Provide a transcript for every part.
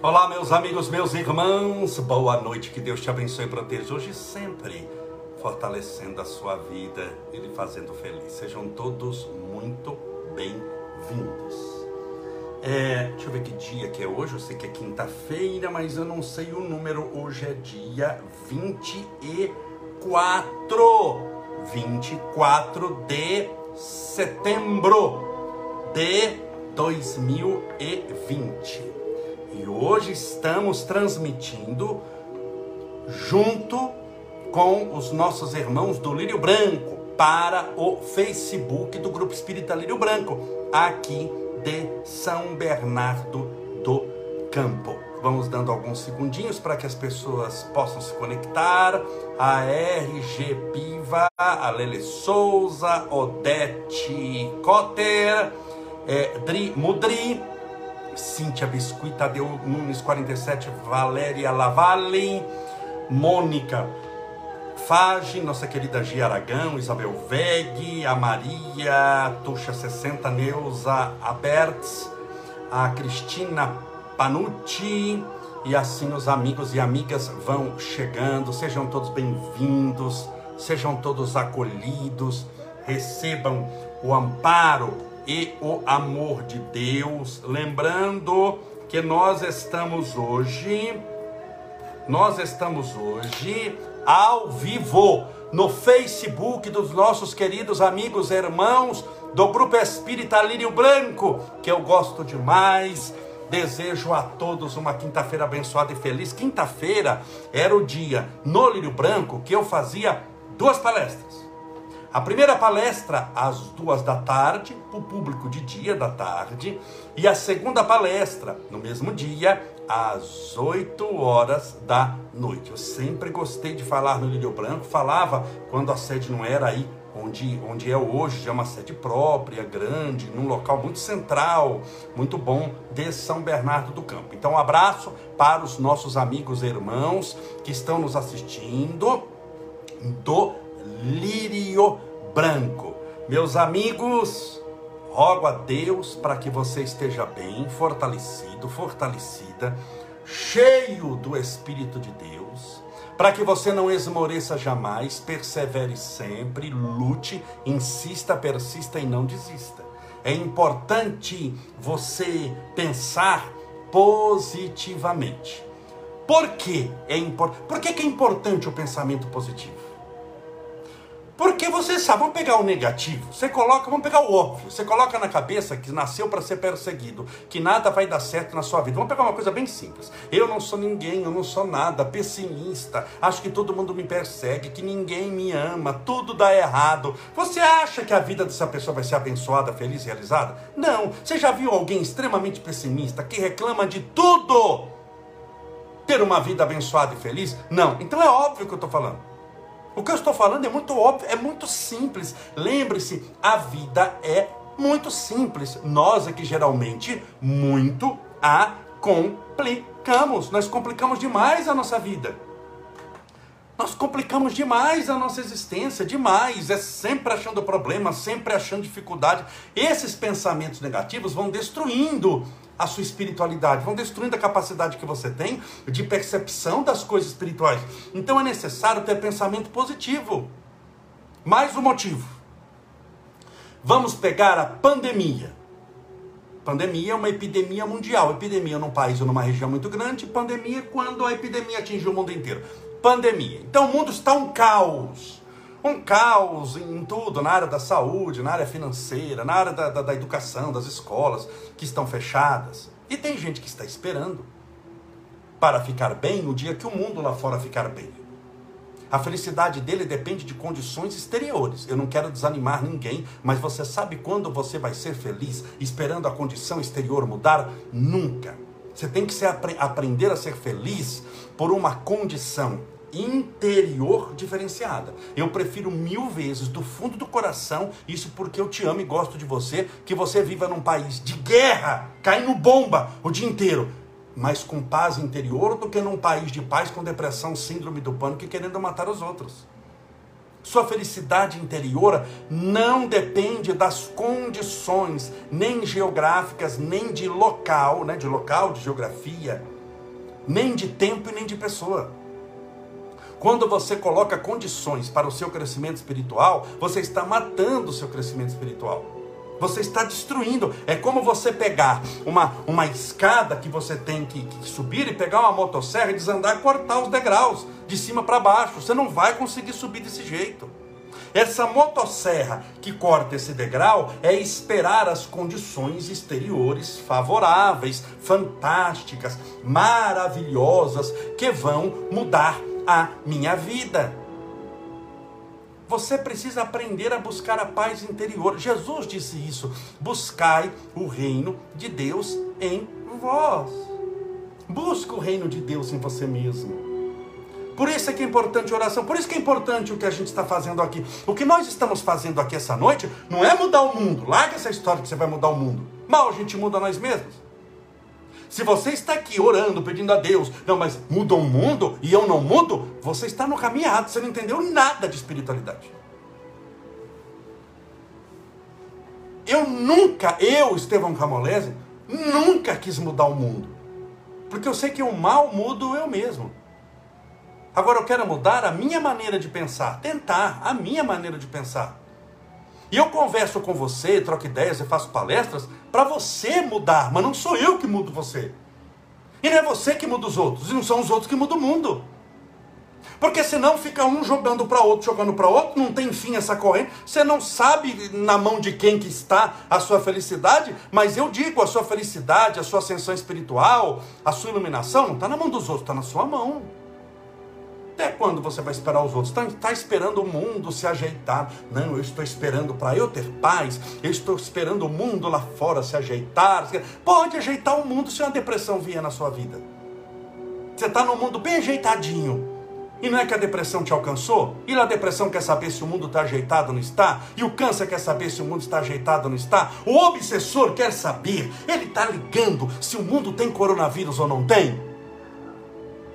Olá, meus amigos, meus irmãos, boa noite, que Deus te abençoe e proteja hoje e sempre, fortalecendo a sua vida e lhe fazendo feliz. Sejam todos muito bem-vindos. É, deixa eu ver que dia que é hoje, eu sei que é quinta-feira, mas eu não sei o número, hoje é dia 24, 24 de setembro de 2020. E hoje estamos transmitindo junto com os nossos irmãos do Lírio Branco para o Facebook do Grupo Espírita Lírio Branco, aqui de São Bernardo do Campo. Vamos dando alguns segundinhos para que as pessoas possam se conectar. A RG Piva, a Lele Souza, Odete Cotter, é, Dri Mudri, Cíntia Biscuit, Tadeu Nunes 47, Valéria Lavalle, Mônica Fage, nossa querida Gia Aragão, Isabel Veg, a Maria Tuxa 60, Neuza Aberts, a Cristina Panucci, e assim os amigos e amigas vão chegando. Sejam todos bem-vindos, sejam todos acolhidos, recebam o amparo e o amor de Deus. Lembrando que nós estamos hoje, nós estamos hoje ao vivo no Facebook dos nossos queridos amigos e irmãos do Grupo Espírita Lírio Branco, que eu gosto demais. Desejo a todos uma quinta-feira abençoada e feliz. Quinta-feira era o dia no Lírio Branco que eu fazia duas palestras. A primeira palestra às duas da tarde, para o público de dia da tarde, e a segunda palestra no mesmo dia, às oito horas da noite. Eu sempre gostei de falar no Lírio Branco, falava quando a sede não era aí onde, onde é hoje, é uma sede própria, grande, num local muito central, muito bom de São Bernardo do Campo. Então, um abraço para os nossos amigos e irmãos que estão nos assistindo do lírio branco. Meus amigos, rogo a Deus para que você esteja bem, fortalecido, fortalecida, cheio do Espírito de Deus, para que você não esmoreça jamais, persevere sempre, lute, insista, persista e não desista. É importante você pensar positivamente. Por que é, impor... Por que é importante o pensamento positivo? Porque você sabe, vamos pegar o negativo, você coloca, vamos pegar o óbvio, você coloca na cabeça que nasceu para ser perseguido, que nada vai dar certo na sua vida. Vamos pegar uma coisa bem simples. Eu não sou ninguém, eu não sou nada, pessimista, acho que todo mundo me persegue, que ninguém me ama, tudo dá errado. Você acha que a vida dessa pessoa vai ser abençoada, feliz realizada? Não. Você já viu alguém extremamente pessimista que reclama de tudo? Ter uma vida abençoada e feliz? Não. Então é óbvio que eu estou falando. O que eu estou falando é muito óbvio, é muito simples. Lembre-se, a vida é muito simples. Nós aqui geralmente muito a complicamos. Nós complicamos demais a nossa vida. Nós complicamos demais a nossa existência, demais. É sempre achando problema, sempre achando dificuldade. Esses pensamentos negativos vão destruindo a sua espiritualidade, vão destruindo a capacidade que você tem de percepção das coisas espirituais. Então é necessário ter pensamento positivo. Mais um motivo. Vamos pegar a pandemia. Pandemia é uma epidemia mundial. Epidemia num país ou numa região muito grande, pandemia quando a epidemia atingiu o mundo inteiro. Pandemia. Então o mundo está um caos um caos em tudo, na área da saúde, na área financeira, na área da, da, da educação, das escolas que estão fechadas. E tem gente que está esperando para ficar bem o dia que o mundo lá fora ficar bem. A felicidade dele depende de condições exteriores. Eu não quero desanimar ninguém, mas você sabe quando você vai ser feliz esperando a condição exterior mudar? Nunca. Você tem que ser, aprender a ser feliz por uma condição interior diferenciada. Eu prefiro mil vezes do fundo do coração, isso porque eu te amo e gosto de você, que você viva num país de guerra, caindo bomba o dia inteiro, mas com paz interior, do que num país de paz com depressão, síndrome do pânico e querendo matar os outros. Sua felicidade interior não depende das condições, nem geográficas, nem de local, né, de local, de geografia nem de tempo e nem de pessoa. Quando você coloca condições para o seu crescimento espiritual, você está matando o seu crescimento espiritual. Você está destruindo. É como você pegar uma, uma escada que você tem que, que subir e pegar uma motosserra e desandar e cortar os degraus de cima para baixo. Você não vai conseguir subir desse jeito. Essa motosserra que corta esse degrau é esperar as condições exteriores favoráveis, fantásticas, maravilhosas, que vão mudar a minha vida. Você precisa aprender a buscar a paz interior. Jesus disse isso: buscai o reino de Deus em vós. Busca o reino de Deus em você mesmo. Por isso é que é importante oração, por isso que é importante o que a gente está fazendo aqui. O que nós estamos fazendo aqui essa noite não é mudar o mundo. Larga essa história que você vai mudar o mundo. Mal a gente muda nós mesmos. Se você está aqui orando, pedindo a Deus, não, mas muda o mundo e eu não mudo, você está no caminho errado, você não entendeu nada de espiritualidade. Eu nunca, eu, Estevão Camolese, nunca quis mudar o mundo. Porque eu sei que o mal mudo eu mesmo. Agora eu quero mudar a minha maneira de pensar, tentar a minha maneira de pensar. E eu converso com você, troco ideias e faço palestras para você mudar, mas não sou eu que mudo você. E não é você que muda os outros, e não são os outros que mudam o mundo. Porque senão fica um jogando para outro, jogando para outro, não tem fim essa corrente. Você não sabe na mão de quem que está a sua felicidade, mas eu digo, a sua felicidade, a sua ascensão espiritual, a sua iluminação, não está na mão dos outros, está na sua mão. Até quando você vai esperar os outros? Está tá esperando o mundo se ajeitar. Não, eu estou esperando para eu ter paz. Eu estou esperando o mundo lá fora se ajeitar. Pode ajeitar o mundo se uma depressão vier na sua vida. Você está no mundo bem ajeitadinho. E não é que a depressão te alcançou? E a depressão quer saber se o mundo está ajeitado ou não está? E o câncer quer saber se o mundo está ajeitado ou não está? O obsessor quer saber, ele está ligando se o mundo tem coronavírus ou não tem?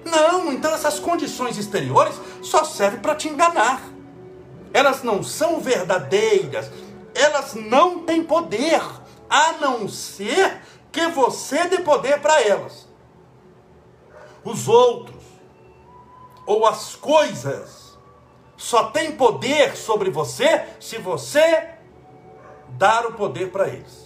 Não, então essas condições exteriores só servem para te enganar. Elas não são verdadeiras, elas não têm poder, a não ser que você dê poder para elas. Os outros, ou as coisas, só têm poder sobre você se você dar o poder para eles.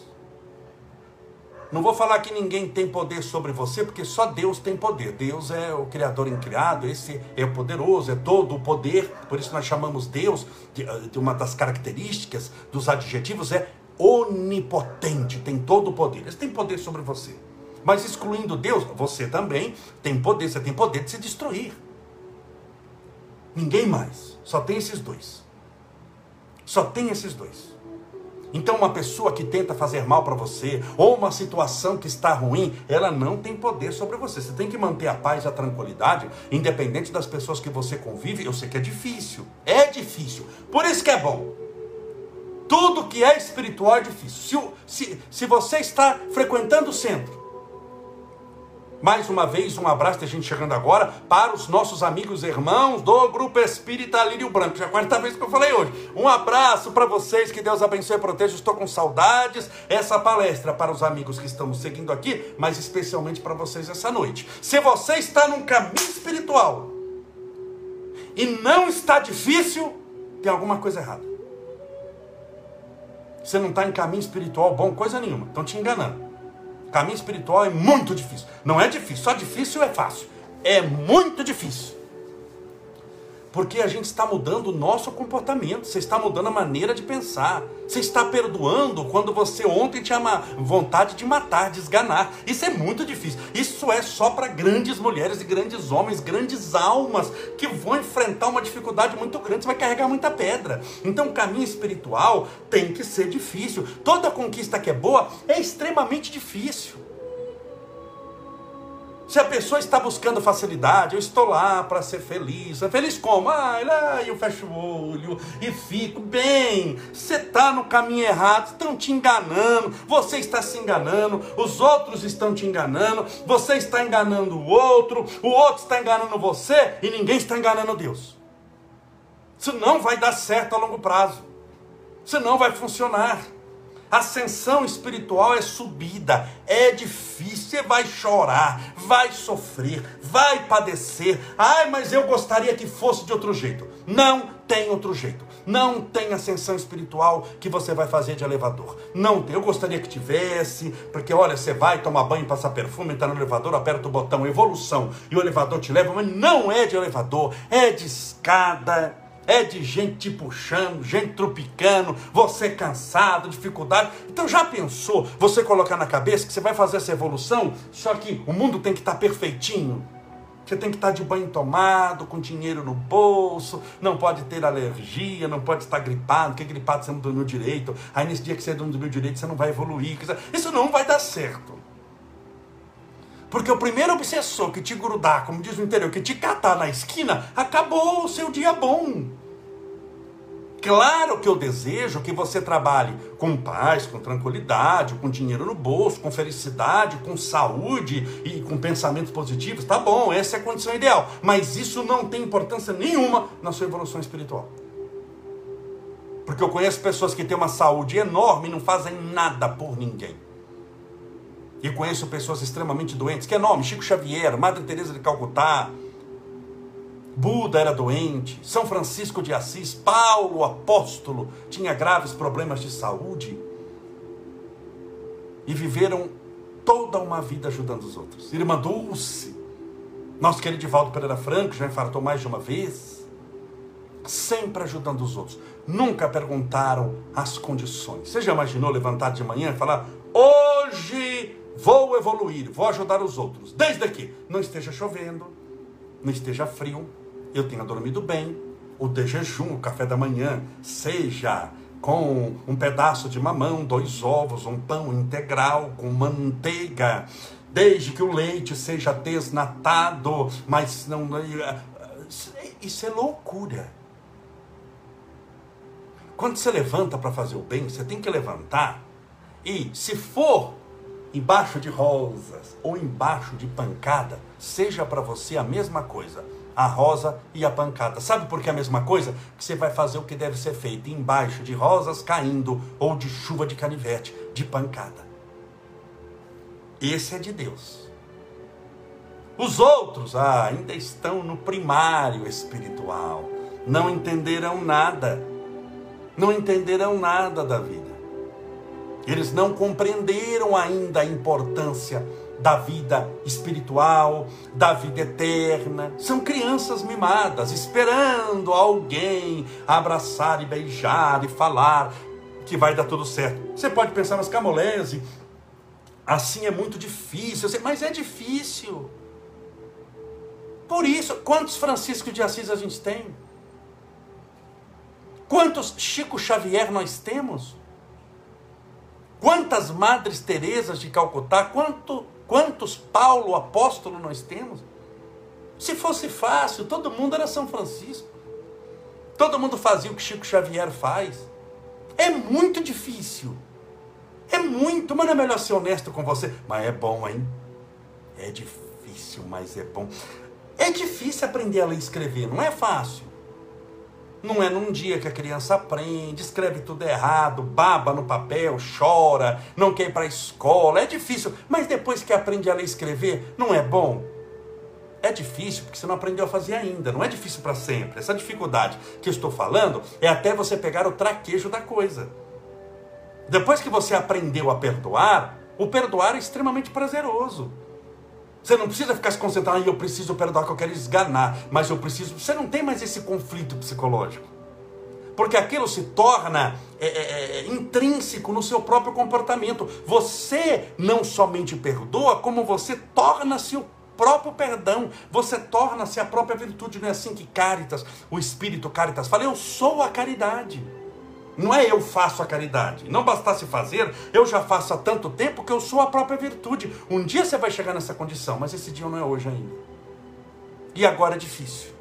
Não vou falar que ninguém tem poder sobre você, porque só Deus tem poder. Deus é o Criador incriado, esse é o poderoso, é todo o poder. Por isso nós chamamos Deus, de, de uma das características, dos adjetivos, é onipotente, tem todo o poder. Ele tem poder sobre você. Mas excluindo Deus, você também tem poder, você tem poder de se destruir. Ninguém mais. Só tem esses dois. Só tem esses dois. Então, uma pessoa que tenta fazer mal para você, ou uma situação que está ruim, ela não tem poder sobre você. Você tem que manter a paz e a tranquilidade, independente das pessoas que você convive. Eu sei que é difícil, é difícil, por isso que é bom. Tudo que é espiritual é difícil. Se, se, se você está frequentando o centro, mais uma vez, um abraço, tem gente chegando agora, para os nossos amigos e irmãos do Grupo Espírita Lírio Branco. Já é a quarta vez que eu falei hoje. Um abraço para vocês, que Deus abençoe e proteja. Estou com saudades. Essa palestra para os amigos que estamos seguindo aqui, mas especialmente para vocês essa noite. Se você está num caminho espiritual e não está difícil, tem alguma coisa errada. Você não está em caminho espiritual bom, coisa nenhuma. Estão te enganando. Caminho espiritual é muito difícil. Não é difícil, só difícil é fácil. É muito difícil. Porque a gente está mudando o nosso comportamento, você está mudando a maneira de pensar. Você está perdoando quando você ontem tinha vontade de matar, de esganar. Isso é muito difícil. Isso é só para grandes mulheres e grandes homens, grandes almas que vão enfrentar uma dificuldade muito grande. Você vai carregar muita pedra. Então, o caminho espiritual tem que ser difícil. Toda conquista que é boa é extremamente difícil. Se a pessoa está buscando facilidade, eu estou lá para ser feliz. É feliz como? Ah, eu fecho o olho e fico bem. Você está no caminho errado, estão te enganando, você está se enganando, os outros estão te enganando, você está enganando o outro, o outro está enganando você e ninguém está enganando Deus. Isso não vai dar certo a longo prazo. Isso não vai funcionar. Ascensão espiritual é subida, é difícil, você vai chorar, vai sofrer, vai padecer. Ai, mas eu gostaria que fosse de outro jeito. Não tem outro jeito. Não tem ascensão espiritual que você vai fazer de elevador. Não tem. Eu gostaria que tivesse, porque olha, você vai tomar banho, passar perfume, entrar no elevador, aperta o botão evolução e o elevador te leva, mas não é de elevador, é de escada é de gente te puxando, gente tropicando, você cansado, dificuldade. Então já pensou você colocar na cabeça que você vai fazer essa evolução, só que o mundo tem que estar perfeitinho? Você tem que estar de banho tomado, com dinheiro no bolso, não pode ter alergia, não pode estar gripado, porque gripado você não dormiu direito. Aí nesse dia que você não dormiu direito, você não vai evoluir. Isso não vai dar certo. Porque o primeiro obsessor que te grudar, como diz o interior, que te catar na esquina, acabou o seu dia bom. Claro que eu desejo que você trabalhe com paz, com tranquilidade, com dinheiro no bolso, com felicidade, com saúde e com pensamentos positivos. Tá bom, essa é a condição ideal. Mas isso não tem importância nenhuma na sua evolução espiritual. Porque eu conheço pessoas que têm uma saúde enorme e não fazem nada por ninguém. E conheço pessoas extremamente doentes. Que é nome? Chico Xavier, Madre Teresa de Calcutá, Buda era doente, São Francisco de Assis, Paulo, apóstolo, tinha graves problemas de saúde e viveram toda uma vida ajudando os outros. Irmã Dulce, nosso querido Divaldo Pereira Franco, já infartou mais de uma vez, sempre ajudando os outros. Nunca perguntaram as condições. Você já imaginou levantar de manhã e falar: hoje vou evoluir, vou ajudar os outros, desde que não esteja chovendo, não esteja frio, eu tenha dormido bem, o de jejum, o café da manhã, seja com um pedaço de mamão, dois ovos, um pão integral com manteiga, desde que o leite seja desnatado, mas não. Isso é loucura. Quando você levanta para fazer o bem, você tem que levantar e, se for embaixo de rosas ou embaixo de pancada, seja para você a mesma coisa a rosa e a pancada. Sabe por que é a mesma coisa? Que você vai fazer o que deve ser feito embaixo de rosas caindo ou de chuva de canivete, de pancada. Esse é de Deus. Os outros ah, ainda estão no primário espiritual. Não entenderão nada. Não entenderão nada da vida. Eles não compreenderam ainda a importância da vida espiritual, da vida eterna. São crianças mimadas, esperando alguém abraçar e beijar e falar que vai dar tudo certo. Você pode pensar nas Camolese, assim é muito difícil, mas é difícil. Por isso, quantos Francisco de Assis a gente tem? Quantos Chico Xavier nós temos? Quantas Madres Teresas de Calcutá? Quanto Quantos Paulo apóstolo nós temos? Se fosse fácil, todo mundo era São Francisco. Todo mundo fazia o que Chico Xavier faz. É muito difícil. É muito, mas não é melhor ser honesto com você. Mas é bom, hein? É difícil, mas é bom. É difícil aprender a ler e escrever, não é fácil. Não é num dia que a criança aprende, escreve tudo errado, baba no papel, chora, não quer ir para a escola. É difícil, mas depois que aprende a ler e escrever, não é bom? É difícil porque você não aprendeu a fazer ainda. Não é difícil para sempre. Essa dificuldade que eu estou falando é até você pegar o traquejo da coisa. Depois que você aprendeu a perdoar, o perdoar é extremamente prazeroso. Você não precisa ficar se concentrando, eu preciso perdoar que eu quero esganar, mas eu preciso. Você não tem mais esse conflito psicológico. Porque aquilo se torna é, é, é, intrínseco no seu próprio comportamento. Você não somente perdoa, como você torna-se o próprio perdão, você torna-se a própria virtude. Não é assim que Caritas, o Espírito Caritas fala, eu sou a caridade. Não é eu faço a caridade. Não bastasse fazer, eu já faço há tanto tempo que eu sou a própria virtude. Um dia você vai chegar nessa condição, mas esse dia não é hoje ainda. E agora é difícil.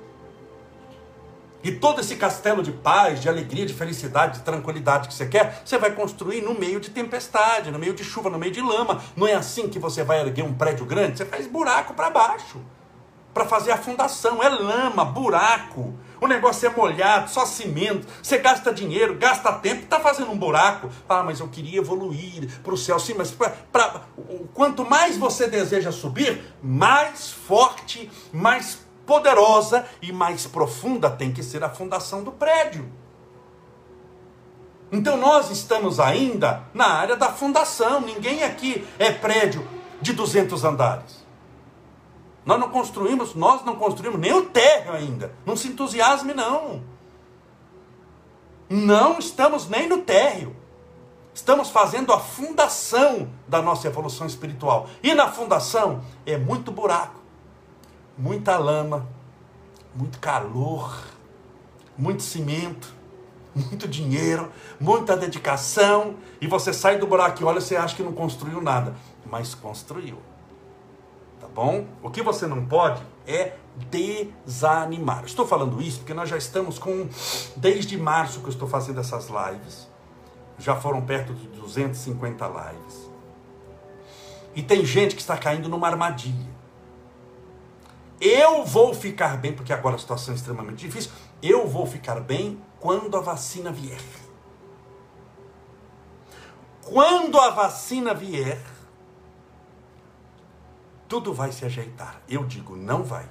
E todo esse castelo de paz, de alegria, de felicidade, de tranquilidade que você quer, você vai construir no meio de tempestade, no meio de chuva, no meio de lama. Não é assim que você vai erguer um prédio grande? Você faz buraco para baixo. Para fazer a fundação. É lama, buraco. O negócio é molhado, só cimento. Você gasta dinheiro, gasta tempo, está fazendo um buraco. Ah, mas eu queria evoluir para o céu. Sim, mas pra, pra, quanto mais você deseja subir, mais forte, mais poderosa e mais profunda tem que ser a fundação do prédio. Então nós estamos ainda na área da fundação. Ninguém aqui é prédio de 200 andares. Nós não construímos, nós não construímos nem o térreo ainda. Não se entusiasme não. Não estamos nem no térreo. Estamos fazendo a fundação da nossa evolução espiritual. E na fundação é muito buraco, muita lama, muito calor, muito cimento, muito dinheiro, muita dedicação, e você sai do buraco e olha, você acha que não construiu nada, mas construiu. Bom? O que você não pode é desanimar. Estou falando isso porque nós já estamos com desde março que eu estou fazendo essas lives. Já foram perto de 250 lives. E tem gente que está caindo numa armadilha. Eu vou ficar bem, porque agora a situação é extremamente difícil. Eu vou ficar bem quando a vacina vier. Quando a vacina vier, tudo vai se ajeitar. Eu digo, não vai.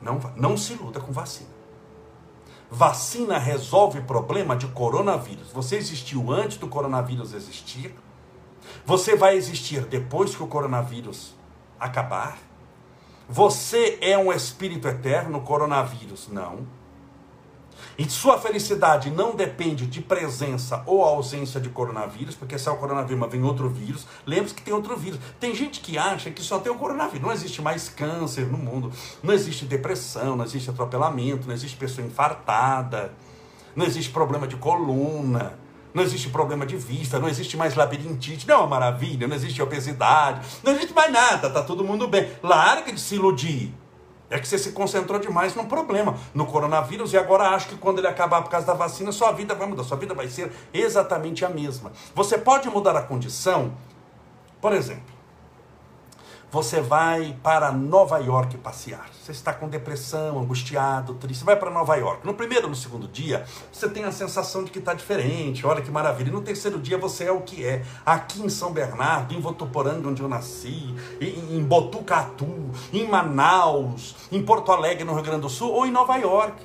Não vai. Não se iluda com vacina. Vacina resolve problema de coronavírus. Você existiu antes do coronavírus existir. Você vai existir depois que o coronavírus acabar. Você é um espírito eterno, coronavírus não. E sua felicidade não depende de presença ou ausência de coronavírus, porque se é o coronavírus, mas vem outro vírus. Lembre-se que tem outro vírus. Tem gente que acha que só tem o coronavírus. Não existe mais câncer no mundo, não existe depressão, não existe atropelamento, não existe pessoa infartada, não existe problema de coluna. Não existe problema de vista, não existe mais labirintite, não é uma maravilha, não existe obesidade, não existe mais nada, tá todo mundo bem. Larga de se iludir. É que você se concentrou demais no problema, no coronavírus, e agora acha que quando ele acabar por causa da vacina, sua vida vai mudar. Sua vida vai ser exatamente a mesma. Você pode mudar a condição, por exemplo, você vai para Nova York passear. Você está com depressão, angustiado, triste. Você vai para Nova York. No primeiro ou no segundo dia, você tem a sensação de que está diferente. Olha que maravilha. E no terceiro dia, você é o que é. Aqui em São Bernardo, em Votuporanga, onde eu nasci, em Botucatu, em Manaus, em Porto Alegre, no Rio Grande do Sul, ou em Nova York.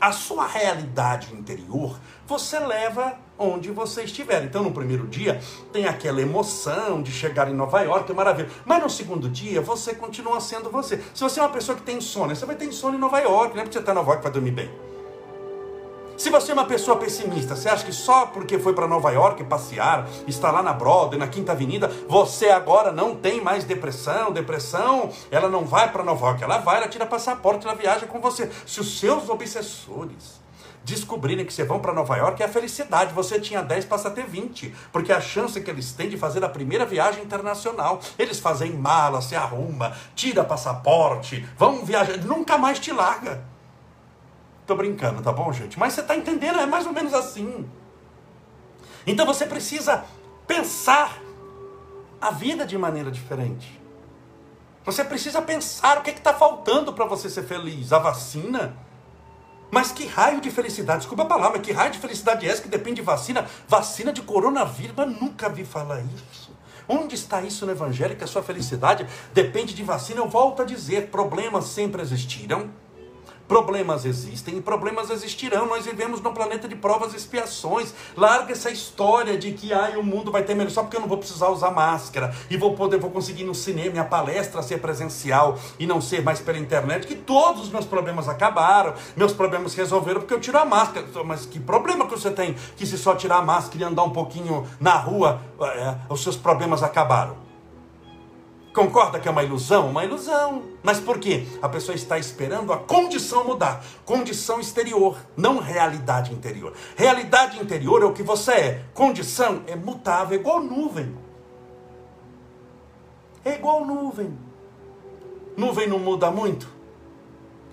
A sua realidade interior, você leva onde você estiver. Então, no primeiro dia, tem aquela emoção de chegar em Nova York, é maravilha. Mas no segundo dia, você continua sendo você. Se você é uma pessoa que tem insônia, você vai ter insônia em Nova York, não é porque você está em Nova York vai dormir bem. Se você é uma pessoa pessimista, você acha que só porque foi para Nova York passear, está lá na Broadway, na Quinta Avenida, você agora não tem mais depressão? Depressão, ela não vai para Nova York, ela vai, ela tira passaporte, ela viaja com você. Se os seus obsessores descobrirem que você vão para Nova York é a felicidade. Você tinha 10, passa a ter 20. Porque a chance que eles têm de fazer a primeira viagem internacional. Eles fazem mala, se arruma, tira passaporte, vão viajar, nunca mais te larga. Tô brincando, tá bom, gente? Mas você tá entendendo, é mais ou menos assim. Então você precisa pensar a vida de maneira diferente. Você precisa pensar o que é está faltando para você ser feliz. A vacina? Mas que raio de felicidade, desculpa a palavra, que raio de felicidade é essa que depende de vacina? Vacina de coronavírus, mas nunca vi falar isso. Onde está isso no Evangelho? Que a sua felicidade depende de vacina? Eu volto a dizer: problemas sempre existiram Problemas existem e problemas existirão. Nós vivemos num planeta de provas e expiações. Larga essa história de que ai, o mundo vai ter melhor só porque eu não vou precisar usar máscara e vou poder vou conseguir no cinema minha palestra ser presencial e não ser mais pela internet. Que todos os meus problemas acabaram, meus problemas resolveram porque eu tiro a máscara. Mas que problema que você tem que se só tirar a máscara e andar um pouquinho na rua, é, os seus problemas acabaram? Concorda que é uma ilusão? Uma ilusão. Mas por quê? A pessoa está esperando a condição mudar. Condição exterior, não realidade interior. Realidade interior é o que você é. Condição é mutável, é igual nuvem. É igual nuvem. Nuvem não muda muito?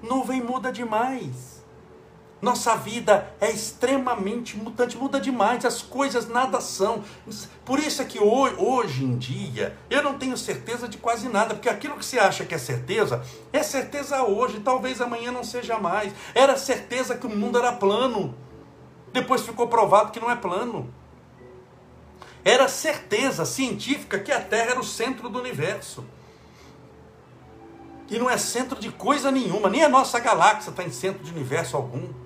Nuvem muda demais. Nossa vida é extremamente mutante, muda demais, as coisas nada são. Por isso é que hoje, hoje em dia eu não tenho certeza de quase nada, porque aquilo que você acha que é certeza, é certeza hoje, talvez amanhã não seja mais. Era certeza que o mundo era plano, depois ficou provado que não é plano. Era certeza científica que a Terra era o centro do universo. E não é centro de coisa nenhuma, nem a nossa galáxia está em centro de universo algum.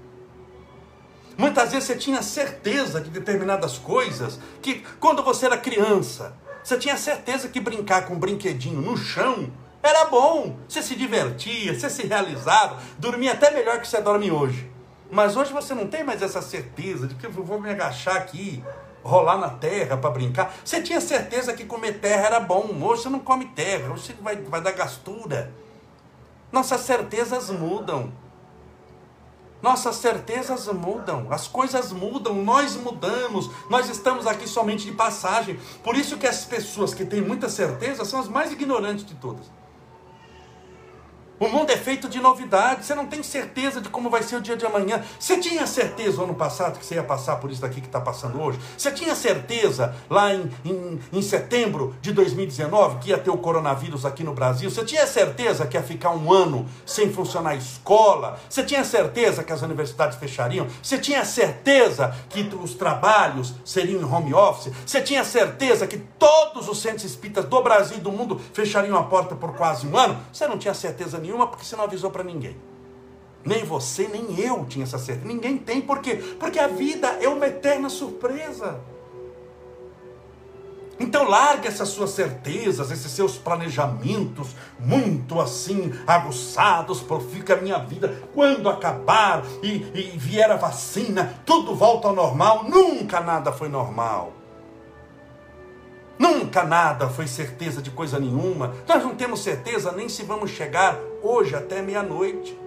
Muitas vezes você tinha certeza de determinadas coisas, que quando você era criança, você tinha certeza que brincar com um brinquedinho no chão era bom. Você se divertia, você se realizava, dormia até melhor que você dorme hoje. Mas hoje você não tem mais essa certeza de que eu vou me agachar aqui, rolar na terra para brincar. Você tinha certeza que comer terra era bom. Hoje você não come terra, hoje você vai, vai dar gastura. Nossas certezas mudam. Nossas certezas mudam, as coisas mudam, nós mudamos, nós estamos aqui somente de passagem. Por isso que as pessoas que têm muita certeza são as mais ignorantes de todas. O mundo é feito de novidades. Você não tem certeza de como vai ser o dia de amanhã. Você tinha certeza ano passado que você ia passar por isso daqui que está passando hoje? Você tinha certeza lá em, em, em, setembro de 2019 que ia ter o coronavírus aqui no Brasil? Você tinha certeza que ia ficar um ano sem funcionar a escola? Você tinha certeza que as universidades fechariam? Você tinha certeza que os trabalhos seriam em home office? Você tinha certeza que todos os centros espíritas do Brasil e do mundo fechariam a porta por quase um ano? Você não tinha certeza nenhuma nenhuma porque você não avisou para ninguém. Nem você, nem eu tinha essa certeza. Ninguém tem, por quê? Porque a vida é uma eterna surpresa. Então larga essas suas certezas, esses seus planejamentos muito assim aguçados, fica a minha vida quando acabar e, e vier a vacina, tudo volta ao normal. Nunca nada foi normal. Nunca nada foi certeza de coisa nenhuma. Nós não temos certeza nem se vamos chegar hoje até meia-noite.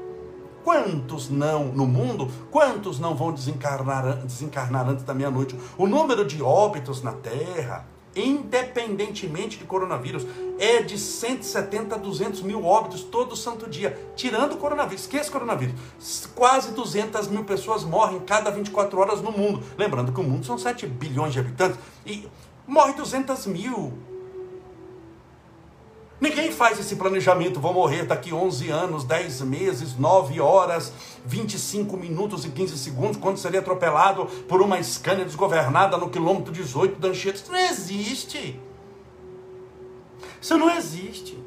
Quantos não no mundo? Quantos não vão desencarnar, desencarnar antes da meia-noite? O número de óbitos na Terra, independentemente de coronavírus, é de 170 a 200 mil óbitos todo santo dia, tirando o coronavírus. Esqueça o coronavírus. Quase 200 mil pessoas morrem cada 24 horas no mundo. Lembrando que o mundo são 7 bilhões de habitantes. E morre 200 mil. Ninguém faz esse planejamento, vou morrer daqui 11 anos, 10 meses, 9 horas, 25 minutos e 15 segundos, quando seria atropelado por uma Scania desgovernada no quilômetro 18 da Anchieta. Isso não existe. Isso não existe.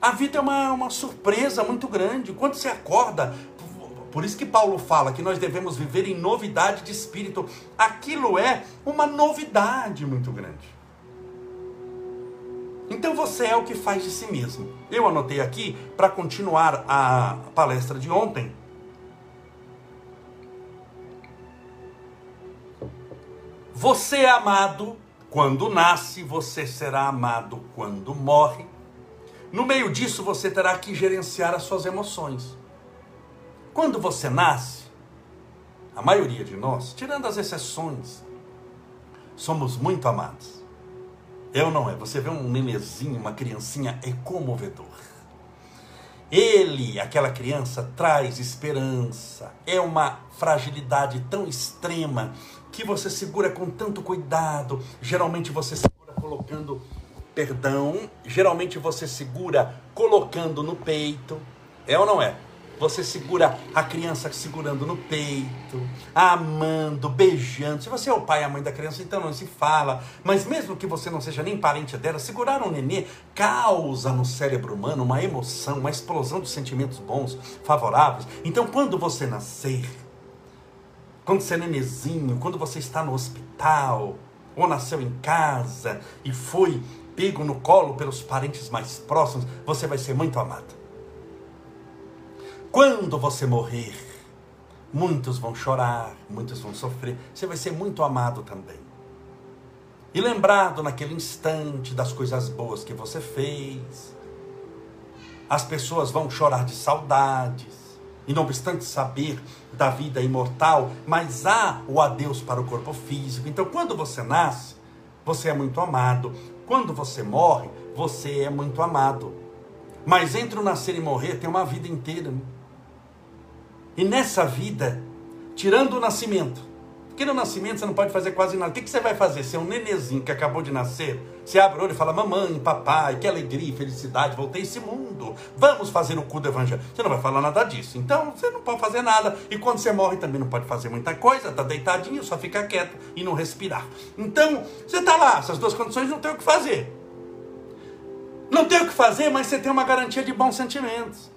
A vida é uma, uma surpresa muito grande. Quando você acorda, por isso que Paulo fala que nós devemos viver em novidade de espírito. Aquilo é uma novidade muito grande. Então você é o que faz de si mesmo. Eu anotei aqui para continuar a palestra de ontem. Você é amado quando nasce, você será amado quando morre. No meio disso, você terá que gerenciar as suas emoções. Quando você nasce, a maioria de nós, tirando as exceções, somos muito amados. Eu não é. Você vê um nenezinho, uma criancinha, é comovedor. Ele, aquela criança, traz esperança. É uma fragilidade tão extrema que você segura com tanto cuidado. Geralmente você segura colocando perdão. Geralmente você segura colocando no peito. É ou não é? Você segura a criança segurando no peito, amando, beijando. Se você é o pai e a mãe da criança, então não se fala. Mas mesmo que você não seja nem parente dela, segurar um nenê causa no cérebro humano uma emoção, uma explosão de sentimentos bons, favoráveis. Então quando você nascer, quando você é nenezinho, quando você está no hospital, ou nasceu em casa e foi pego no colo pelos parentes mais próximos, você vai ser muito amado. Quando você morrer, muitos vão chorar, muitos vão sofrer, você vai ser muito amado também. E lembrado naquele instante das coisas boas que você fez. As pessoas vão chorar de saudades, e não obstante saber da vida imortal, mas há o adeus para o corpo físico. Então, quando você nasce, você é muito amado. Quando você morre, você é muito amado. Mas entre o nascer e morrer tem uma vida inteira. Né? E nessa vida, tirando o nascimento, porque no nascimento você não pode fazer quase nada. O que, você vai fazer? Você é um nenezinho que acabou de nascer. Você abre o olho e fala: Mamãe, papai, que alegria, felicidade, voltei a esse mundo. Vamos fazer o cu do evangelho. Você não vai falar nada disso. Então você não pode fazer nada. E quando você morre também não pode fazer muita coisa. Tá deitadinho, só fica quieto e não respirar. Então você tá lá, essas duas condições não tem o que fazer. Não tem o que fazer, mas você tem uma garantia de bons sentimentos.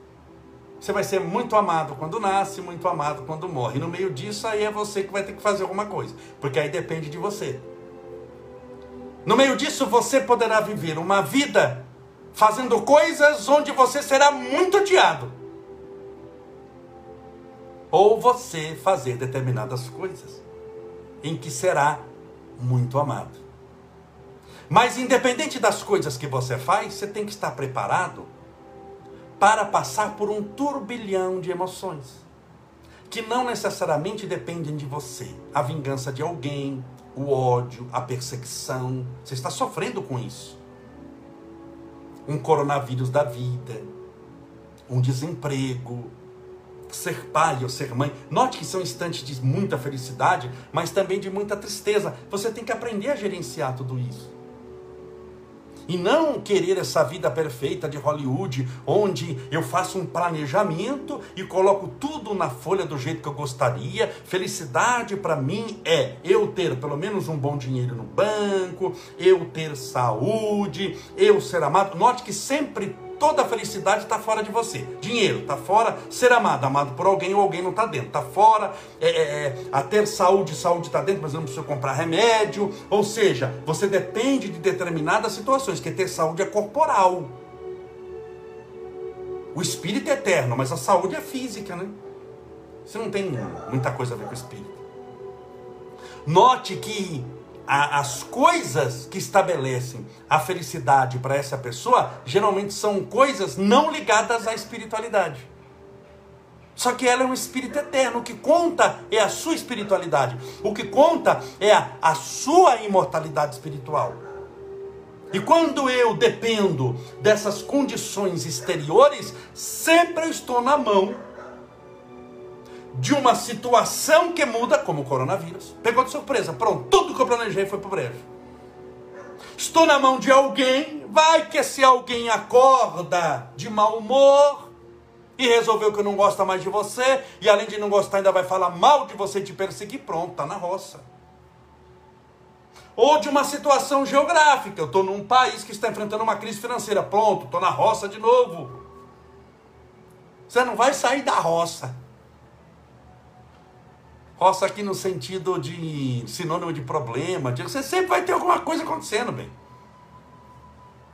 Você vai ser muito amado quando nasce, muito amado quando morre. E no meio disso, aí é você que vai ter que fazer alguma coisa, porque aí depende de você. No meio disso, você poderá viver uma vida fazendo coisas onde você será muito odiado. Ou você fazer determinadas coisas em que será muito amado. Mas independente das coisas que você faz, você tem que estar preparado para passar por um turbilhão de emoções que não necessariamente dependem de você. A vingança de alguém, o ódio, a perseguição. Você está sofrendo com isso. Um coronavírus da vida, um desemprego, ser pai ou ser mãe. Note que são instantes de muita felicidade, mas também de muita tristeza. Você tem que aprender a gerenciar tudo isso. E não querer essa vida perfeita de Hollywood, onde eu faço um planejamento e coloco tudo na folha do jeito que eu gostaria. Felicidade para mim é eu ter pelo menos um bom dinheiro no banco, eu ter saúde, eu ser amado. Note que sempre toda a felicidade está fora de você. Dinheiro está fora, ser amado, amado por alguém ou alguém não está dentro. Está fora, é, é, é, a ter saúde, saúde está dentro, mas não precisa comprar remédio. Ou seja, você depende de determinadas situações, que ter saúde é corporal. O espírito é eterno, mas a saúde é física, né? Você não tem muita coisa a ver com o espírito. Note que a, as coisas que estabelecem a felicidade para essa pessoa geralmente são coisas não ligadas à espiritualidade. Só que ela é um espírito eterno. O que conta é a sua espiritualidade. O que conta é a, a sua imortalidade espiritual. E quando eu dependo dessas condições exteriores, sempre eu estou na mão de uma situação que muda, como o coronavírus. Pegou de surpresa, pronto, tudo que eu planejei foi para o brejo. Estou na mão de alguém, vai que esse alguém acorda de mau humor e resolveu que não gosta mais de você, e além de não gostar, ainda vai falar mal de você e te perseguir, pronto, está na roça. Ou de uma situação geográfica, eu estou num país que está enfrentando uma crise financeira, pronto, estou na roça de novo. Você não vai sair da roça. Roça aqui no sentido de sinônimo de problema. De, você sempre vai ter alguma coisa acontecendo, bem.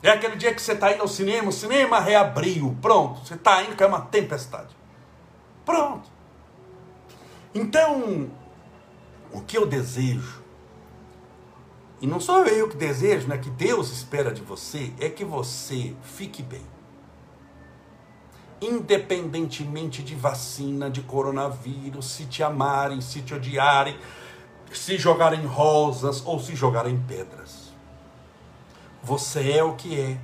É aquele dia que você está indo ao cinema, o cinema reabriu, pronto. Você está indo, que é uma tempestade. Pronto. Então, o que eu desejo, e não sou eu que desejo, né, que Deus espera de você, é que você fique bem independentemente de vacina, de coronavírus, se te amarem, se te odiarem, se jogarem rosas ou se jogarem pedras. Você é o que é,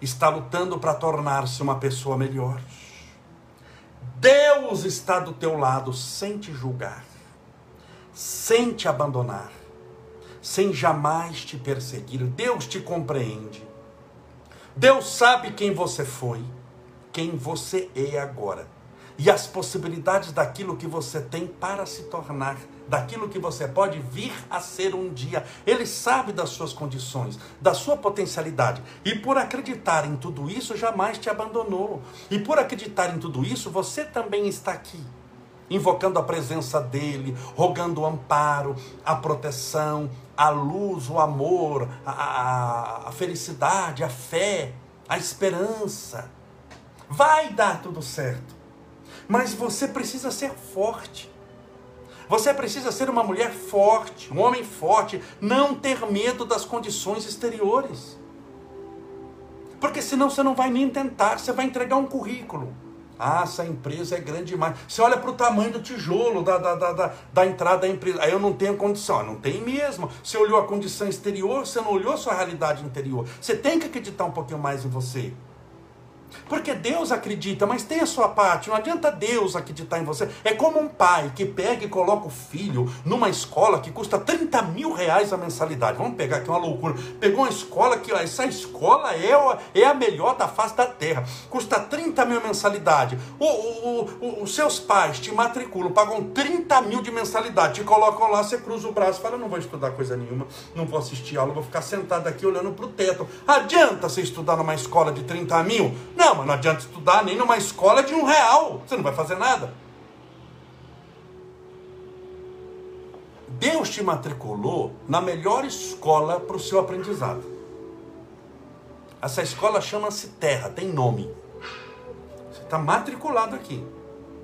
está lutando para tornar-se uma pessoa melhor. Deus está do teu lado sem te julgar, sem te abandonar, sem jamais te perseguir. Deus te compreende. Deus sabe quem você foi quem você é agora e as possibilidades daquilo que você tem para se tornar, daquilo que você pode vir a ser um dia. Ele sabe das suas condições, da sua potencialidade. E por acreditar em tudo isso, jamais te abandonou. E por acreditar em tudo isso, você também está aqui. Invocando a presença dele, rogando o amparo, a proteção, a luz, o amor, a, a, a felicidade, a fé, a esperança Vai dar tudo certo. Mas você precisa ser forte. Você precisa ser uma mulher forte, um homem forte, não ter medo das condições exteriores. Porque senão você não vai nem tentar, você vai entregar um currículo. Ah, essa empresa é grande demais. Você olha para o tamanho do tijolo da, da, da, da, da entrada da empresa. Aí eu não tenho condição. Não tem mesmo. Você olhou a condição exterior, você não olhou a sua realidade interior. Você tem que acreditar um pouquinho mais em você. Porque Deus acredita, mas tem a sua parte. Não adianta Deus acreditar em você. É como um pai que pega e coloca o filho numa escola que custa 30 mil reais a mensalidade. Vamos pegar aqui uma loucura. Pegou uma escola que, ó, essa escola é, é a melhor da face da terra. Custa 30 mil mensalidade. O, o, o, os seus pais te matriculam, pagam 30 mil de mensalidade, te colocam lá, você cruza o braço fala: não vou estudar coisa nenhuma, não vou assistir aula, vou ficar sentado aqui olhando para o teto. Adianta você estudar numa escola de 30 mil? Não, mas não adianta estudar nem numa escola de um real. Você não vai fazer nada. Deus te matriculou na melhor escola para o seu aprendizado. Essa escola chama-se Terra, tem nome. Você está matriculado aqui.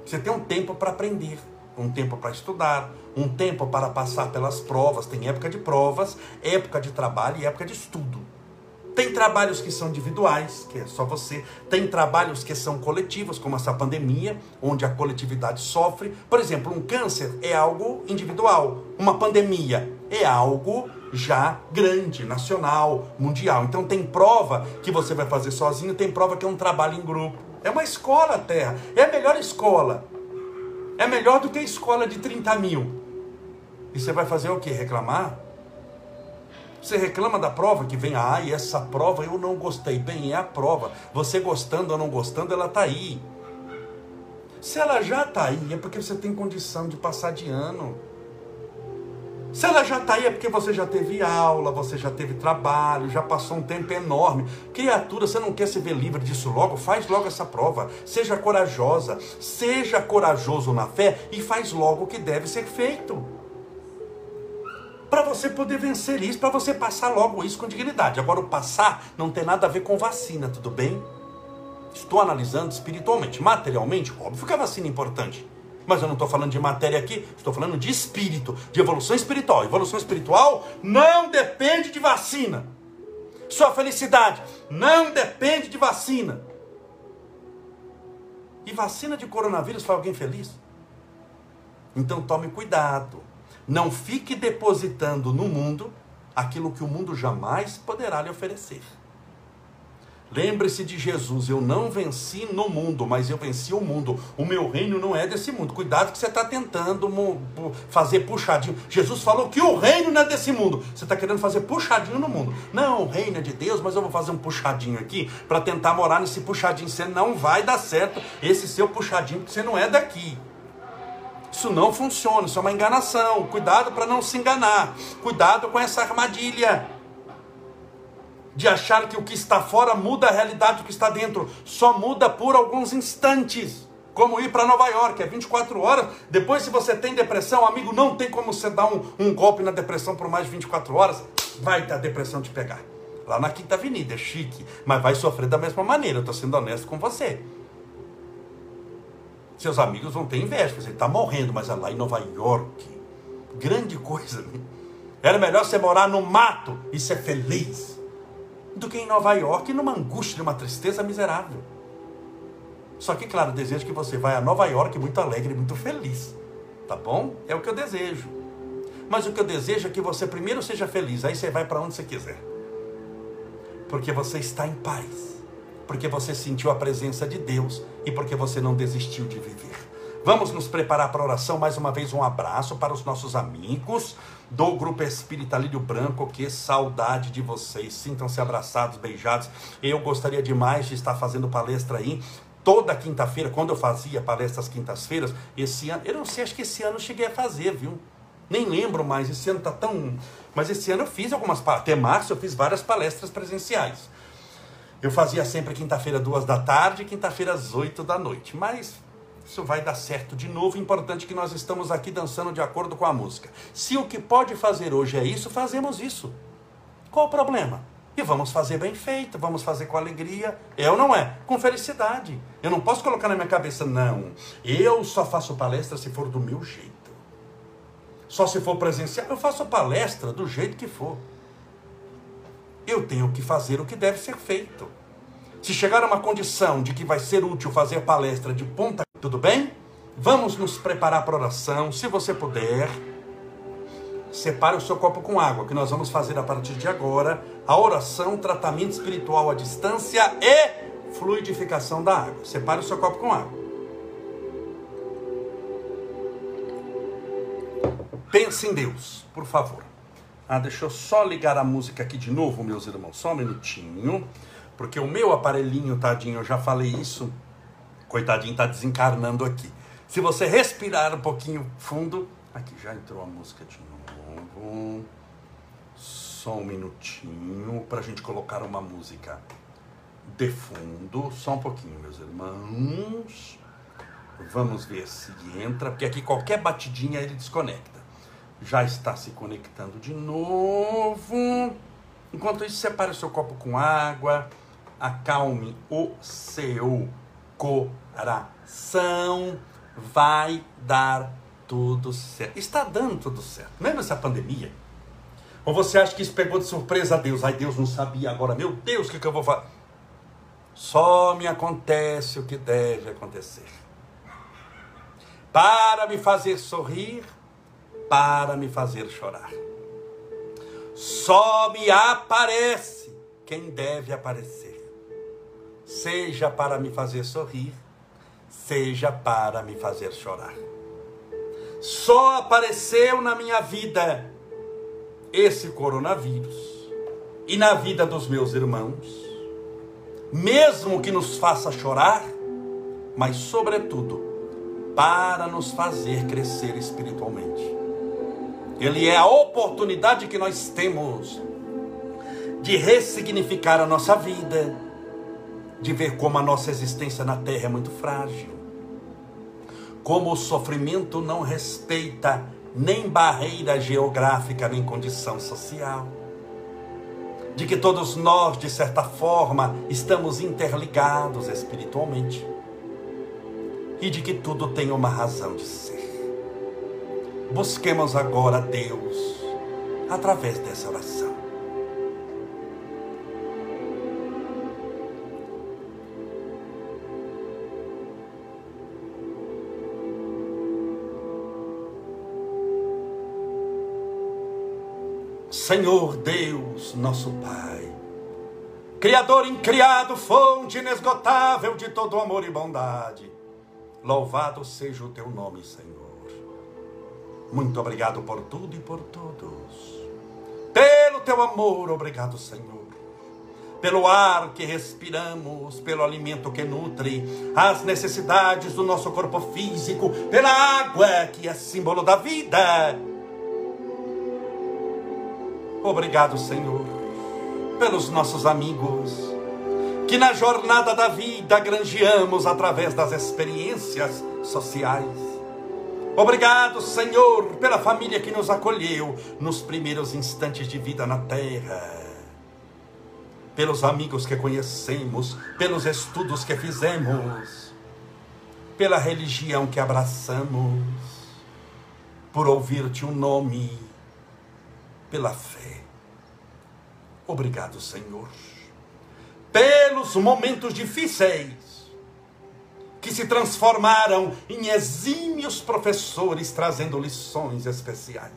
Você tem um tempo para aprender, um tempo para estudar, um tempo para passar pelas provas. Tem época de provas, época de trabalho e época de estudo. Tem trabalhos que são individuais, que é só você. Tem trabalhos que são coletivos, como essa pandemia, onde a coletividade sofre. Por exemplo, um câncer é algo individual. Uma pandemia é algo já grande, nacional, mundial. Então tem prova que você vai fazer sozinho, tem prova que é um trabalho em grupo. É uma escola, Terra. É a melhor escola. É melhor do que a escola de 30 mil. E você vai fazer o quê? Reclamar? Você reclama da prova que vem, ah, e essa prova eu não gostei. Bem, é a prova. Você gostando ou não gostando, ela está aí. Se ela já está aí, é porque você tem condição de passar de ano. Se ela já está aí, é porque você já teve aula, você já teve trabalho, já passou um tempo enorme. Criatura, você não quer se ver livre disso logo? Faz logo essa prova. Seja corajosa, seja corajoso na fé e faz logo o que deve ser feito para você poder vencer isso, para você passar logo isso com dignidade. Agora, o passar não tem nada a ver com vacina, tudo bem? Estou analisando espiritualmente. Materialmente, óbvio que a vacina é importante. Mas eu não estou falando de matéria aqui, estou falando de espírito, de evolução espiritual. Evolução espiritual não depende de vacina. Sua felicidade não depende de vacina. E vacina de coronavírus faz alguém feliz? Então tome cuidado. Não fique depositando no mundo aquilo que o mundo jamais poderá lhe oferecer. Lembre-se de Jesus, eu não venci no mundo, mas eu venci o mundo. O meu reino não é desse mundo. Cuidado que você está tentando fazer puxadinho. Jesus falou que o reino não é desse mundo. Você está querendo fazer puxadinho no mundo. Não, o reino é de Deus, mas eu vou fazer um puxadinho aqui para tentar morar nesse puxadinho. Você não vai dar certo esse seu puxadinho, porque você não é daqui. Isso não funciona, isso é uma enganação. Cuidado para não se enganar. Cuidado com essa armadilha de achar que o que está fora muda a realidade do que está dentro. Só muda por alguns instantes. Como ir para Nova York, é 24 horas. Depois, se você tem depressão, amigo, não tem como você dar um, um golpe na depressão por mais de 24 horas. Vai ter a depressão te pegar. Lá na Quinta Avenida, é chique. Mas vai sofrer da mesma maneira. Eu estou sendo honesto com você seus amigos vão ter inveja. Você está morrendo, mas é lá em Nova York. Grande coisa. Né? Era melhor você morar no mato e ser feliz do que em Nova York numa angústia, numa tristeza miserável. Só que, claro, desejo que você vá a Nova York muito alegre, muito feliz. Tá bom? É o que eu desejo. Mas o que eu desejo é que você primeiro seja feliz, aí você vai para onde você quiser. Porque você está em paz porque você sentiu a presença de Deus e porque você não desistiu de viver. Vamos nos preparar para a oração. Mais uma vez, um abraço para os nossos amigos do Grupo Espírita Lírio Branco. Que saudade de vocês. Sintam-se abraçados, beijados. Eu gostaria demais de estar fazendo palestra aí. Toda quinta-feira, quando eu fazia palestras quintas-feiras, esse ano, eu não sei, acho que esse ano eu cheguei a fazer, viu? Nem lembro mais, esse ano tá tão. Mas esse ano eu fiz algumas. Até março eu fiz várias palestras presenciais. Eu fazia sempre quinta-feira, duas da tarde, quinta-feira, às oito da noite. Mas isso vai dar certo de novo. Importante que nós estamos aqui dançando de acordo com a música. Se o que pode fazer hoje é isso, fazemos isso. Qual o problema? E vamos fazer bem feito, vamos fazer com alegria. É ou não é? Com felicidade. Eu não posso colocar na minha cabeça, não. Eu só faço palestra se for do meu jeito. Só se for presencial. Eu faço palestra do jeito que for eu tenho que fazer o que deve ser feito. Se chegar a uma condição de que vai ser útil fazer palestra de ponta, tudo bem? Vamos nos preparar para oração, se você puder. Separe o seu copo com água, que nós vamos fazer a partir de agora a oração, tratamento espiritual à distância e fluidificação da água. Separe o seu copo com água. Pense em Deus, por favor. Ah, deixa eu só ligar a música aqui de novo, meus irmãos, só um minutinho. Porque o meu aparelhinho, tadinho, eu já falei isso, coitadinho, tá desencarnando aqui. Se você respirar um pouquinho fundo, aqui já entrou a música de novo. Só um minutinho para a gente colocar uma música de fundo. Só um pouquinho, meus irmãos. Vamos ver se entra, porque aqui qualquer batidinha ele desconecta. Já está se conectando de novo. Enquanto isso, separe o seu copo com água, acalme o seu coração. Vai dar tudo certo. Está dando tudo certo. Mesmo essa pandemia. Ou você acha que isso pegou de surpresa a Deus? Ai, Deus não sabia agora. Meu Deus, o que, que eu vou fazer? Só me acontece o que deve acontecer. Para me fazer sorrir, para me fazer chorar. Só me aparece quem deve aparecer. Seja para me fazer sorrir, seja para me fazer chorar. Só apareceu na minha vida esse coronavírus e na vida dos meus irmãos, mesmo que nos faça chorar, mas sobretudo para nos fazer crescer espiritualmente. Ele é a oportunidade que nós temos de ressignificar a nossa vida, de ver como a nossa existência na terra é muito frágil como o sofrimento não respeita nem barreira geográfica, nem condição social. De que todos nós, de certa forma, estamos interligados espiritualmente. E de que tudo tem uma razão de ser. Busquemos agora Deus através dessa oração. Senhor Deus, nosso Pai, Criador incriado, fonte inesgotável de todo amor e bondade, louvado seja o teu nome, Senhor. Muito obrigado por tudo e por todos. Pelo teu amor, obrigado, Senhor. Pelo ar que respiramos, pelo alimento que nutre as necessidades do nosso corpo físico, pela água que é símbolo da vida Obrigado, Senhor, pelos nossos amigos, que na jornada da vida granjeamos através das experiências sociais. Obrigado, Senhor, pela família que nos acolheu nos primeiros instantes de vida na terra. Pelos amigos que conhecemos, pelos estudos que fizemos, pela religião que abraçamos, por ouvir-te um nome pela fé. Obrigado, Senhor, pelos momentos difíceis que se transformaram em exímios professores trazendo lições especiais.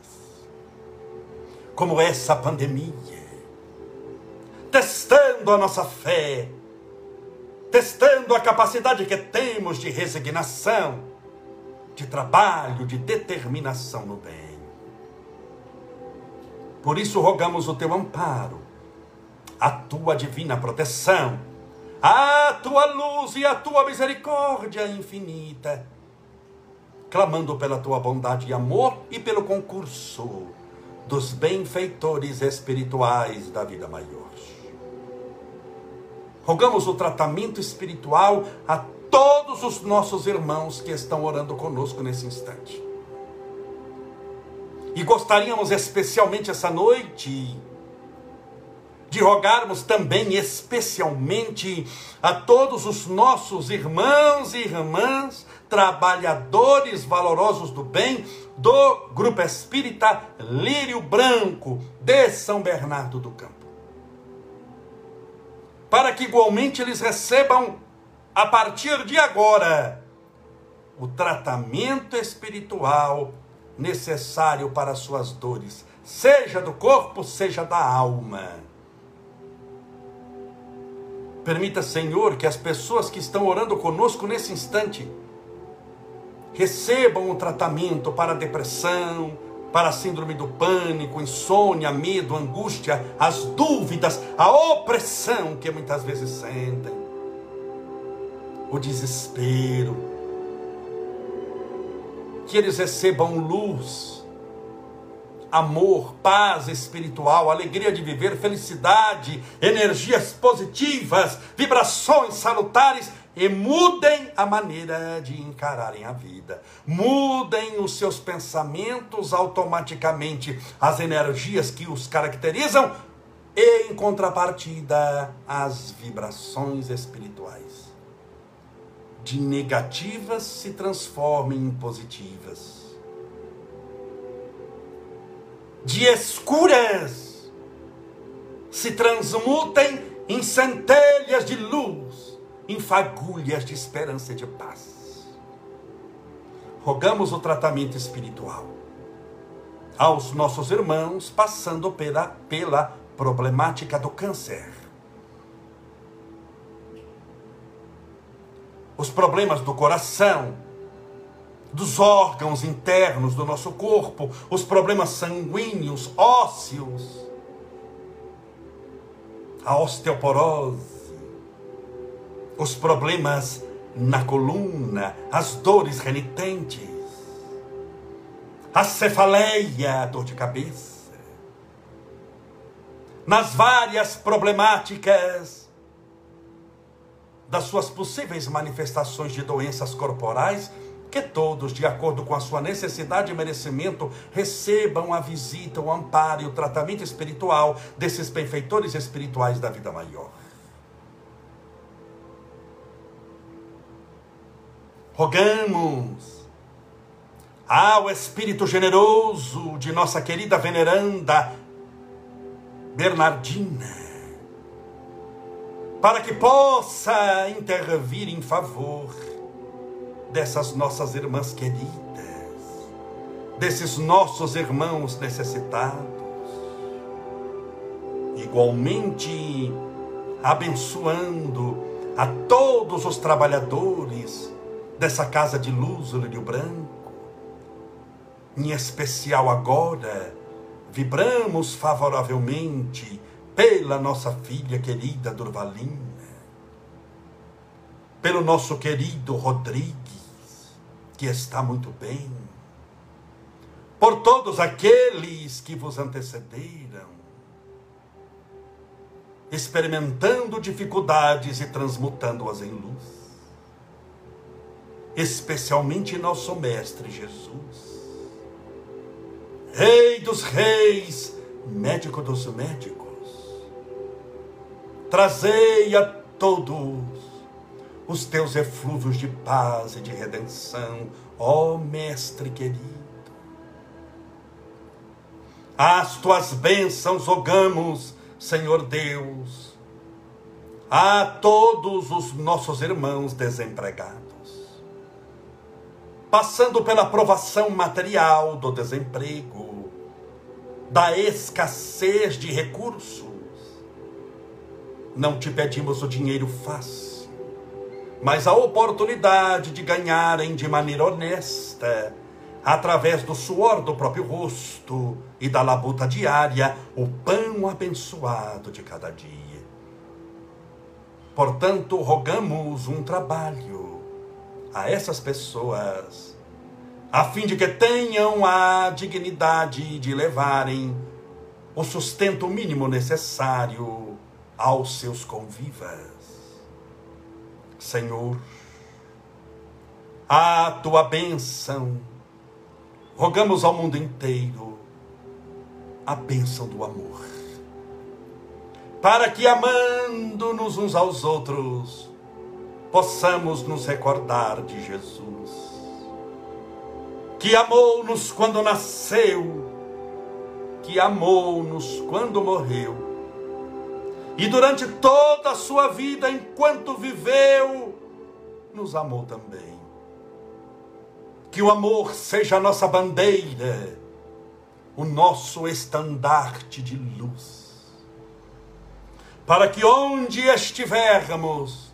Como essa pandemia, testando a nossa fé, testando a capacidade que temos de resignação, de trabalho, de determinação no bem. Por isso rogamos o teu amparo, a tua divina proteção, a tua luz e a tua misericórdia infinita, clamando pela tua bondade e amor e pelo concurso dos benfeitores espirituais da vida maior. Rogamos o tratamento espiritual a todos os nossos irmãos que estão orando conosco nesse instante. E gostaríamos especialmente essa noite de rogarmos também especialmente a todos os nossos irmãos e irmãs, trabalhadores valorosos do bem, do Grupo Espírita Lírio Branco, de São Bernardo do Campo. Para que igualmente eles recebam, a partir de agora, o tratamento espiritual necessário para suas dores, seja do corpo, seja da alma. Permita, Senhor, que as pessoas que estão orando conosco nesse instante recebam o tratamento para a depressão, para a síndrome do pânico, insônia, medo, angústia, as dúvidas, a opressão que muitas vezes sentem, o desespero. Que eles recebam luz, amor, paz espiritual, alegria de viver, felicidade, energias positivas, vibrações salutares e mudem a maneira de encararem a vida. Mudem os seus pensamentos automaticamente, as energias que os caracterizam e, em contrapartida, as vibrações espirituais. De negativas se transformem em positivas. De escuras se transmutem em centelhas de luz em fagulhas de esperança e de paz. Rogamos o tratamento espiritual aos nossos irmãos passando pela, pela problemática do câncer. Os problemas do coração, dos órgãos internos do nosso corpo, os problemas sanguíneos, ósseos, a osteoporose, os problemas na coluna, as dores renitentes, a cefaleia, a dor de cabeça, nas várias problemáticas das suas possíveis manifestações de doenças corporais, que todos, de acordo com a sua necessidade e merecimento, recebam a visita, o amparo e o tratamento espiritual desses benfeitores espirituais da vida maior. rogamos ao Espírito generoso de nossa querida veneranda Bernardina, para que possa intervir em favor dessas nossas irmãs queridas, desses nossos irmãos necessitados, igualmente abençoando a todos os trabalhadores dessa casa de luz, Lírio Branco. Em especial agora, vibramos favoravelmente pela nossa filha querida Durvalina, pelo nosso querido Rodrigues, que está muito bem, por todos aqueles que vos antecederam, experimentando dificuldades e transmutando-as em luz especialmente nosso Mestre Jesus. Rei dos reis, médico dos médicos, trazei a todos os teus eflúvios de paz e de redenção, ó Mestre querido. As tuas bênçãos rogamos, Senhor Deus, a todos os nossos irmãos desempregados passando pela provação material do desemprego, da escassez de recursos. Não te pedimos o dinheiro fácil, mas a oportunidade de ganharem de maneira honesta, através do suor do próprio rosto e da labuta diária, o pão abençoado de cada dia. Portanto, rogamos um trabalho a essas pessoas, a fim de que tenham a dignidade de levarem o sustento mínimo necessário aos seus convivas. Senhor, a tua bênção, rogamos ao mundo inteiro a bênção do amor, para que amando-nos uns aos outros, possamos nos recordar de Jesus, que amou-nos quando nasceu, que amou-nos quando morreu, e durante toda a sua vida, enquanto viveu, nos amou também. Que o amor seja a nossa bandeira, o nosso estandarte de luz para que onde estivermos,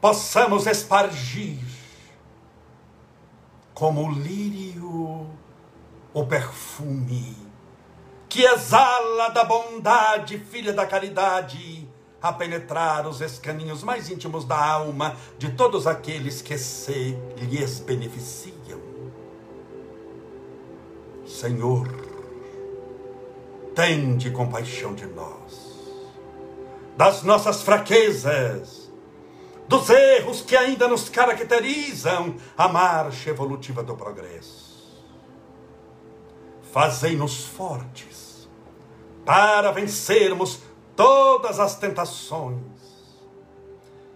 possamos espargir como o lírio o perfume que exala da bondade, filha da caridade, a penetrar os escaninhos mais íntimos da alma de todos aqueles que se lhes beneficiam. Senhor, tende compaixão de nós, das nossas fraquezas, dos erros que ainda nos caracterizam a marcha evolutiva do progresso. Fazei-nos fortes para vencermos todas as tentações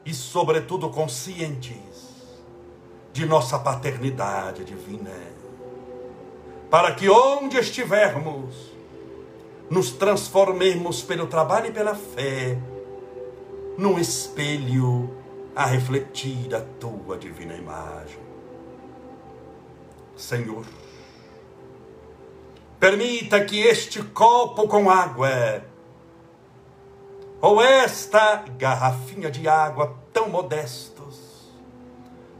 e, sobretudo, conscientes de nossa paternidade divina, para que onde estivermos, nos transformemos pelo trabalho e pela fé num espelho a refletir a tua divina imagem. Senhor, permita que este copo com água ou esta garrafinha de água tão modestos,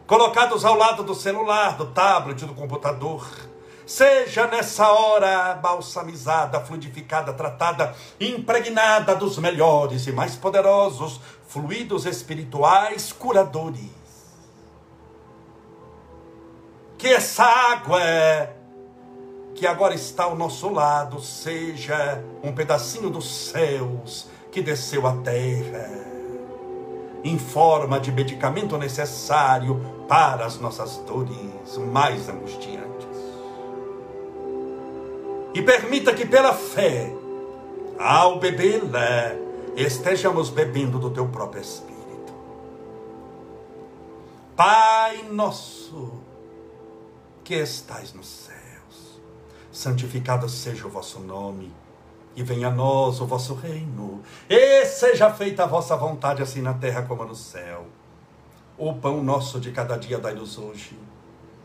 colocados ao lado do celular, do tablet, do computador, seja nessa hora balsamizada, fluidificada, tratada, impregnada dos melhores e mais poderosos fluidos espirituais curadores. Que essa água que agora está ao nosso lado seja um pedacinho dos céus que desceu à terra, em forma de medicamento necessário para as nossas dores mais angustiantes. E permita que pela fé, ao bebê-la, estejamos bebendo do teu próprio Espírito. Pai nosso, que estais nos céus, santificado seja o vosso nome e venha a nós o vosso reino, e seja feita a vossa vontade, assim na terra como no céu. O pão nosso de cada dia dai-nos hoje.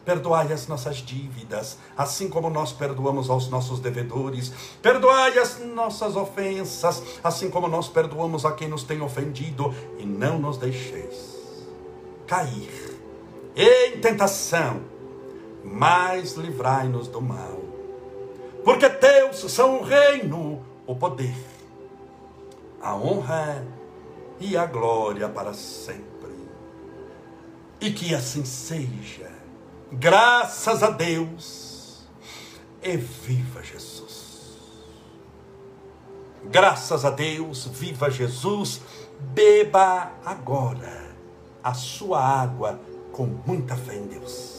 Perdoai as nossas dívidas, assim como nós perdoamos aos nossos devedores. Perdoai as nossas ofensas, assim como nós perdoamos a quem nos tem ofendido. E não nos deixeis cair em tentação, mas livrai-nos do mal porque teus são o reino, o poder, a honra e a glória para sempre. E que assim seja, graças a Deus, e viva Jesus. Graças a Deus, viva Jesus, beba agora a sua água com muita fé em Deus.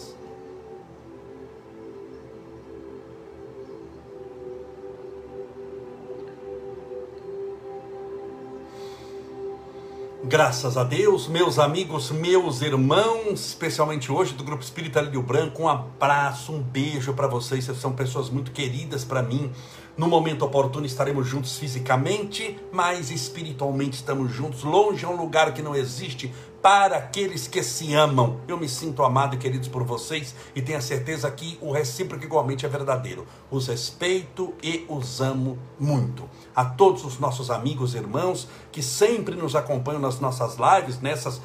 Graças a Deus, meus amigos, meus irmãos, especialmente hoje do Grupo Espírita Lírio Branco, um abraço, um beijo para vocês, vocês são pessoas muito queridas para mim. No momento oportuno estaremos juntos fisicamente, mas espiritualmente estamos juntos. Longe é um lugar que não existe para aqueles que se amam. Eu me sinto amado e queridos por vocês e tenho a certeza que o recíproco igualmente é verdadeiro. Os respeito e os amo muito. A todos os nossos amigos irmãos que sempre nos acompanham nas nossas lives, nessas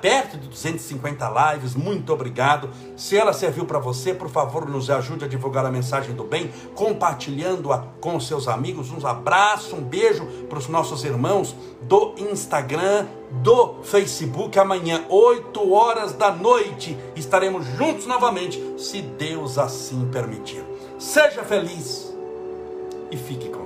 perto de 250 lives, muito obrigado. Se ela serviu para você, por favor, nos ajude a divulgar a mensagem do bem, compartilhando-a com seus amigos. Um abraço, um beijo para os nossos irmãos do Instagram, do Facebook. Amanhã, 8 horas da noite, estaremos juntos novamente, se Deus assim permitir. Seja feliz e fique com.